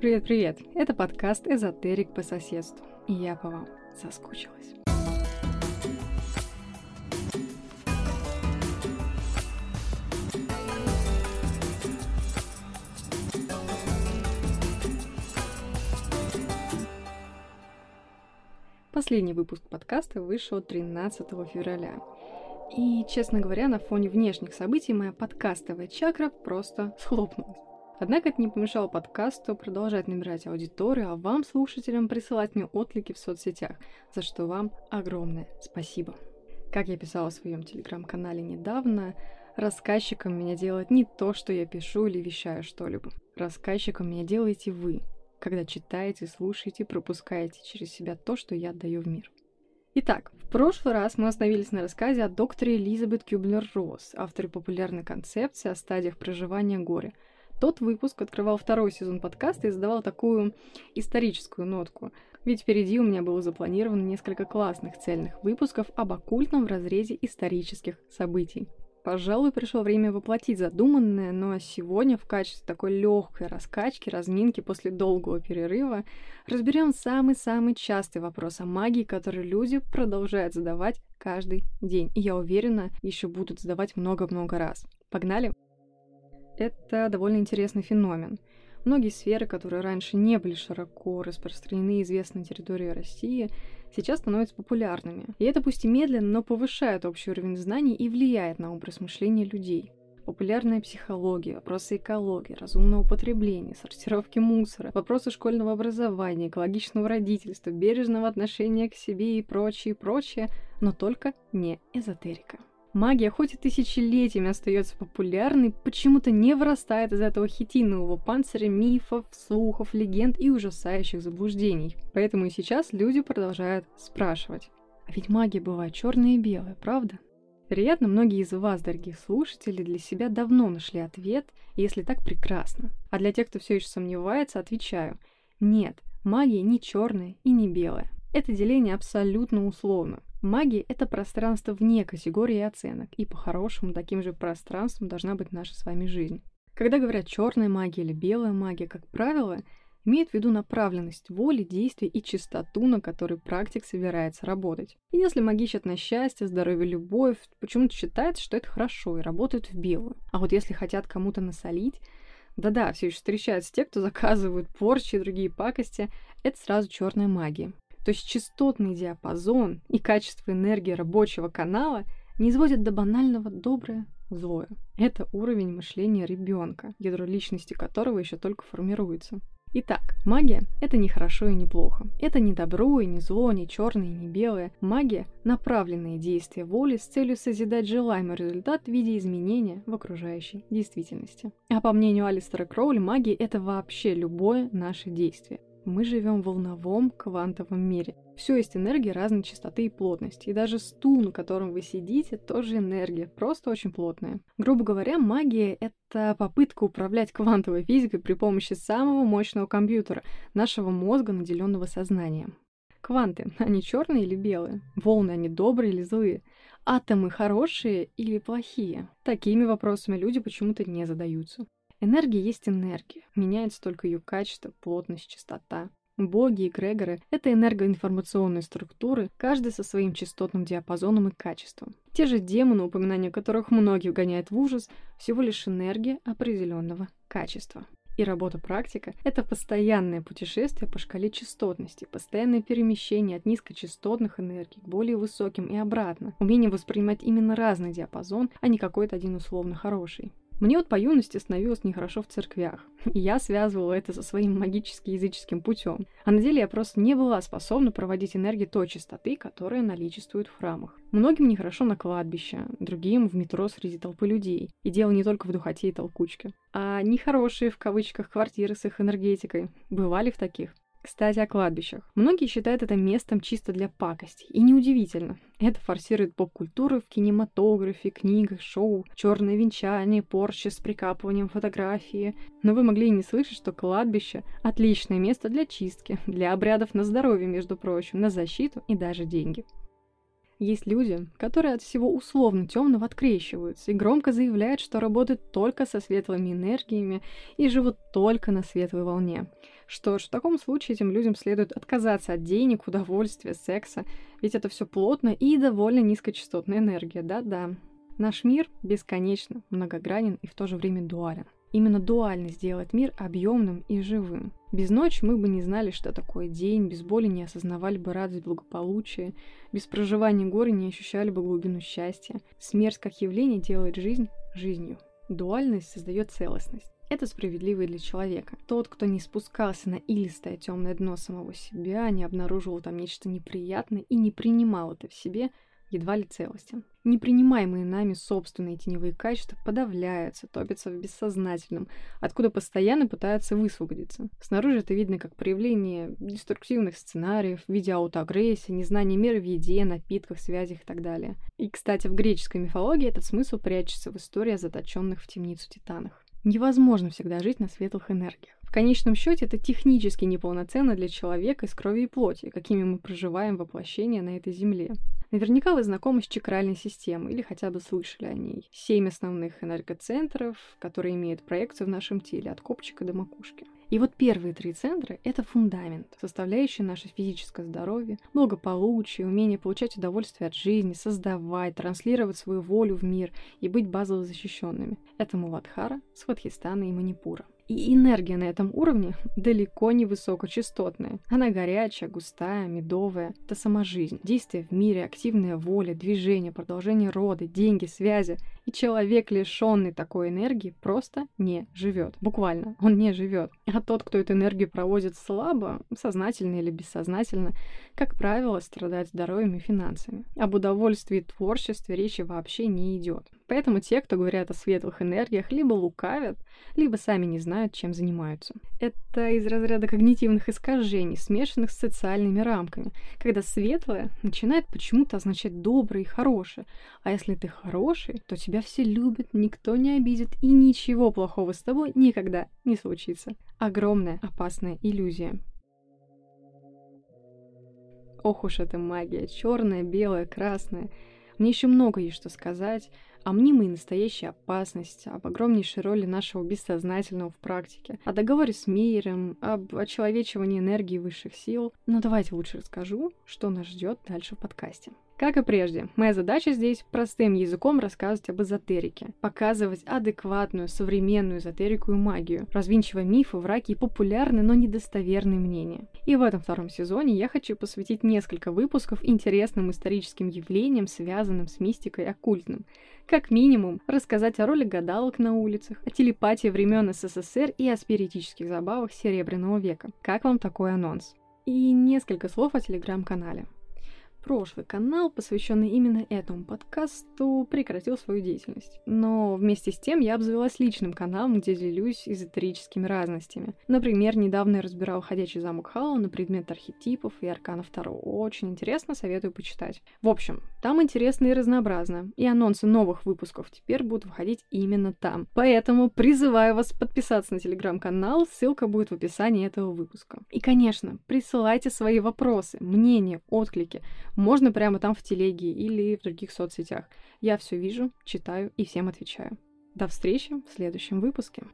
Привет-привет! Это подкаст «Эзотерик по соседству». И я по вам соскучилась. Последний выпуск подкаста вышел 13 февраля. И, честно говоря, на фоне внешних событий моя подкастовая чакра просто схлопнулась. Однако это не помешало подкасту продолжать набирать аудиторию, а вам, слушателям, присылать мне отклики в соцсетях, за что вам огромное спасибо. Как я писала в своем телеграм-канале недавно, рассказчиком меня делает не то, что я пишу или вещаю что-либо. Рассказчиком меня делаете вы, когда читаете, слушаете, пропускаете через себя то, что я отдаю в мир. Итак, в прошлый раз мы остановились на рассказе о докторе Элизабет Кюблер-Росс, авторе популярной концепции о стадиях проживания горя. Тот выпуск открывал второй сезон подкаста и задавал такую историческую нотку, ведь впереди у меня было запланировано несколько классных цельных выпусков об оккультном в разрезе исторических событий. Пожалуй, пришло время воплотить задуманное, но сегодня в качестве такой легкой раскачки, разминки после долгого перерыва разберем самый-самый частый вопрос о магии, который люди продолжают задавать каждый день. И я уверена, еще будут задавать много-много раз. Погнали! Это довольно интересный феномен. Многие сферы, которые раньше не были широко распространены и известны на территории России, сейчас становятся популярными. И это пусть и медленно, но повышает общий уровень знаний и влияет на образ мышления людей. Популярная психология, вопросы экологии, разумного потребления, сортировки мусора, вопросы школьного образования, экологичного родительства, бережного отношения к себе и прочее, прочее, но только не эзотерика. Магия, хоть и тысячелетиями остается популярной, почему-то не вырастает из этого хитинового панциря мифов, слухов, легенд и ужасающих заблуждений. Поэтому и сейчас люди продолжают спрашивать. А ведь магия бывает черная и белая, правда? Вероятно, многие из вас, дорогие слушатели, для себя давно нашли ответ, если так, прекрасно. А для тех, кто все еще сомневается, отвечаю. Нет, магия не черная и не белая. Это деление абсолютно условно. Магия — это пространство вне категории оценок, и по-хорошему таким же пространством должна быть наша с вами жизнь. Когда говорят черная магия или белая магия, как правило, имеет в виду направленность воли, действия и чистоту, на которой практик собирается работать. И если магичат на счастье, здоровье, любовь, почему-то считается, что это хорошо и работают в белую. А вот если хотят кому-то насолить, да-да, все еще встречаются те, кто заказывают порчи и другие пакости, это сразу черная магия. То есть частотный диапазон и качество энергии рабочего канала не изводят до банального доброе злое. Это уровень мышления ребенка, ядро личности которого еще только формируется. Итак, магия — это не хорошо и не плохо. Это не добро и не зло, не черное и не белое. Магия — направленные действия воли с целью созидать желаемый результат в виде изменения в окружающей действительности. А по мнению Алистера Кроули, магия — это вообще любое наше действие. Мы живем в волновом квантовом мире. Все есть энергия разной частоты и плотности. И даже стул, на котором вы сидите, тоже энергия, просто очень плотная. Грубо говоря, магия — это попытка управлять квантовой физикой при помощи самого мощного компьютера, нашего мозга, наделенного сознанием. Кванты, они черные или белые? Волны, они добрые или злые? Атомы хорошие или плохие? Такими вопросами люди почему-то не задаются. Энергия есть энергия, меняется только ее качество, плотность, частота. Боги и Грегоры — это энергоинформационные структуры, каждый со своим частотным диапазоном и качеством. Те же демоны, упоминания которых многие вгоняют в ужас, всего лишь энергия определенного качества. И работа практика — это постоянное путешествие по шкале частотности, постоянное перемещение от низкочастотных энергий к более высоким и обратно, умение воспринимать именно разный диапазон, а не какой-то один условно хороший. Мне вот по юности становилось нехорошо в церквях, и я связывала это со своим магически-языческим путем. А на деле я просто не была способна проводить энергии той частоты, которая наличествует в храмах. Многим нехорошо на кладбище, другим в метро среди толпы людей. И дело не только в духоте и толкучке. А нехорошие, в кавычках, квартиры с их энергетикой. Бывали в таких. Кстати, о кладбищах. Многие считают это местом чисто для пакости. И неудивительно. Это форсирует поп-культуру в кинематографе, книгах, шоу, черное венчание, порчи с прикапыванием фотографии. Но вы могли и не слышать, что кладбище – отличное место для чистки, для обрядов на здоровье, между прочим, на защиту и даже деньги. Есть люди, которые от всего условно темного открещиваются и громко заявляют, что работают только со светлыми энергиями и живут только на светлой волне. Что ж, в таком случае этим людям следует отказаться от денег, удовольствия, секса, ведь это все плотно и довольно низкочастотная энергия, да-да. Наш мир бесконечно многогранен и в то же время дуален. Именно дуальность делает мир объемным и живым. Без ночи мы бы не знали, что такое день, без боли не осознавали бы радость благополучия, без проживания горя не ощущали бы глубину счастья. Смерть как явление делает жизнь жизнью. Дуальность создает целостность. Это справедливо и для человека. Тот, кто не спускался на илистое темное дно самого себя, не обнаруживал там нечто неприятное и не принимал это в себе – едва ли целостен. Непринимаемые нами собственные теневые качества подавляются, топятся в бессознательном, откуда постоянно пытаются высвободиться. Снаружи это видно как проявление деструктивных сценариев в виде аутоагрессии, незнания меры в еде, напитках, связях и так далее. И, кстати, в греческой мифологии этот смысл прячется в истории о заточенных в темницу титанах. Невозможно всегда жить на светлых энергиях. В конечном счете это технически неполноценно для человека из крови и плоти, какими мы проживаем воплощение на этой земле. Наверняка вы знакомы с чакральной системой или хотя бы слышали о ней. Семь основных энергоцентров, которые имеют проекцию в нашем теле от копчика до макушки. И вот первые три центра — это фундамент, составляющий наше физическое здоровье, благополучие, умение получать удовольствие от жизни, создавать, транслировать свою волю в мир и быть базово защищенными. Это Муладхара, Сватхистана и Манипура. И энергия на этом уровне далеко не высокочастотная. Она горячая, густая, медовая. Это сама жизнь. Действие в мире, активная воля, движение, продолжение рода, деньги, связи. И человек, лишенный такой энергии, просто не живет. Буквально, он не живет. А тот, кто эту энергию проводит слабо, сознательно или бессознательно, как правило, страдает здоровьем и финансами. Об удовольствии и творчестве речи вообще не идет. Поэтому те, кто говорят о светлых энергиях, либо лукавят, либо сами не знают, чем занимаются. Это из разряда когнитивных искажений, смешанных с социальными рамками, когда светлое начинает почему-то означать доброе и хорошее, а если ты хороший, то тебя все любят, никто не обидит и ничего плохого с тобой никогда не случится. Огромная опасная иллюзия. Ох уж эта магия, черная, белая, красная. Мне еще много есть что сказать, о мнимой и настоящей опасности, об огромнейшей роли нашего бессознательного в практике, о договоре с миром, об очеловечивании энергии высших сил. Но давайте лучше расскажу, что нас ждет дальше в подкасте. Как и прежде, моя задача здесь простым языком рассказывать об эзотерике, показывать адекватную современную эзотерику и магию, развинчивая мифы, враки и популярные, но недостоверные мнения. И в этом втором сезоне я хочу посвятить несколько выпусков интересным историческим явлениям, связанным с мистикой и оккультным. Как минимум, рассказать о роли гадалок на улицах, о телепатии времен СССР и о спиритических забавах Серебряного века. Как вам такой анонс? И несколько слов о телеграм-канале прошлый канал, посвященный именно этому подкасту, прекратил свою деятельность. Но вместе с тем я обзавелась личным каналом, где делюсь эзотерическими разностями. Например, недавно я разбирал «Ходячий замок Халла» на предмет архетипов и арканов Таро. Очень интересно, советую почитать. В общем, там интересно и разнообразно, и анонсы новых выпусков теперь будут выходить именно там. Поэтому призываю вас подписаться на телеграм-канал, ссылка будет в описании этого выпуска. И, конечно, присылайте свои вопросы, мнения, отклики. Можно прямо там в телеге или в других соцсетях. Я все вижу, читаю и всем отвечаю. До встречи в следующем выпуске.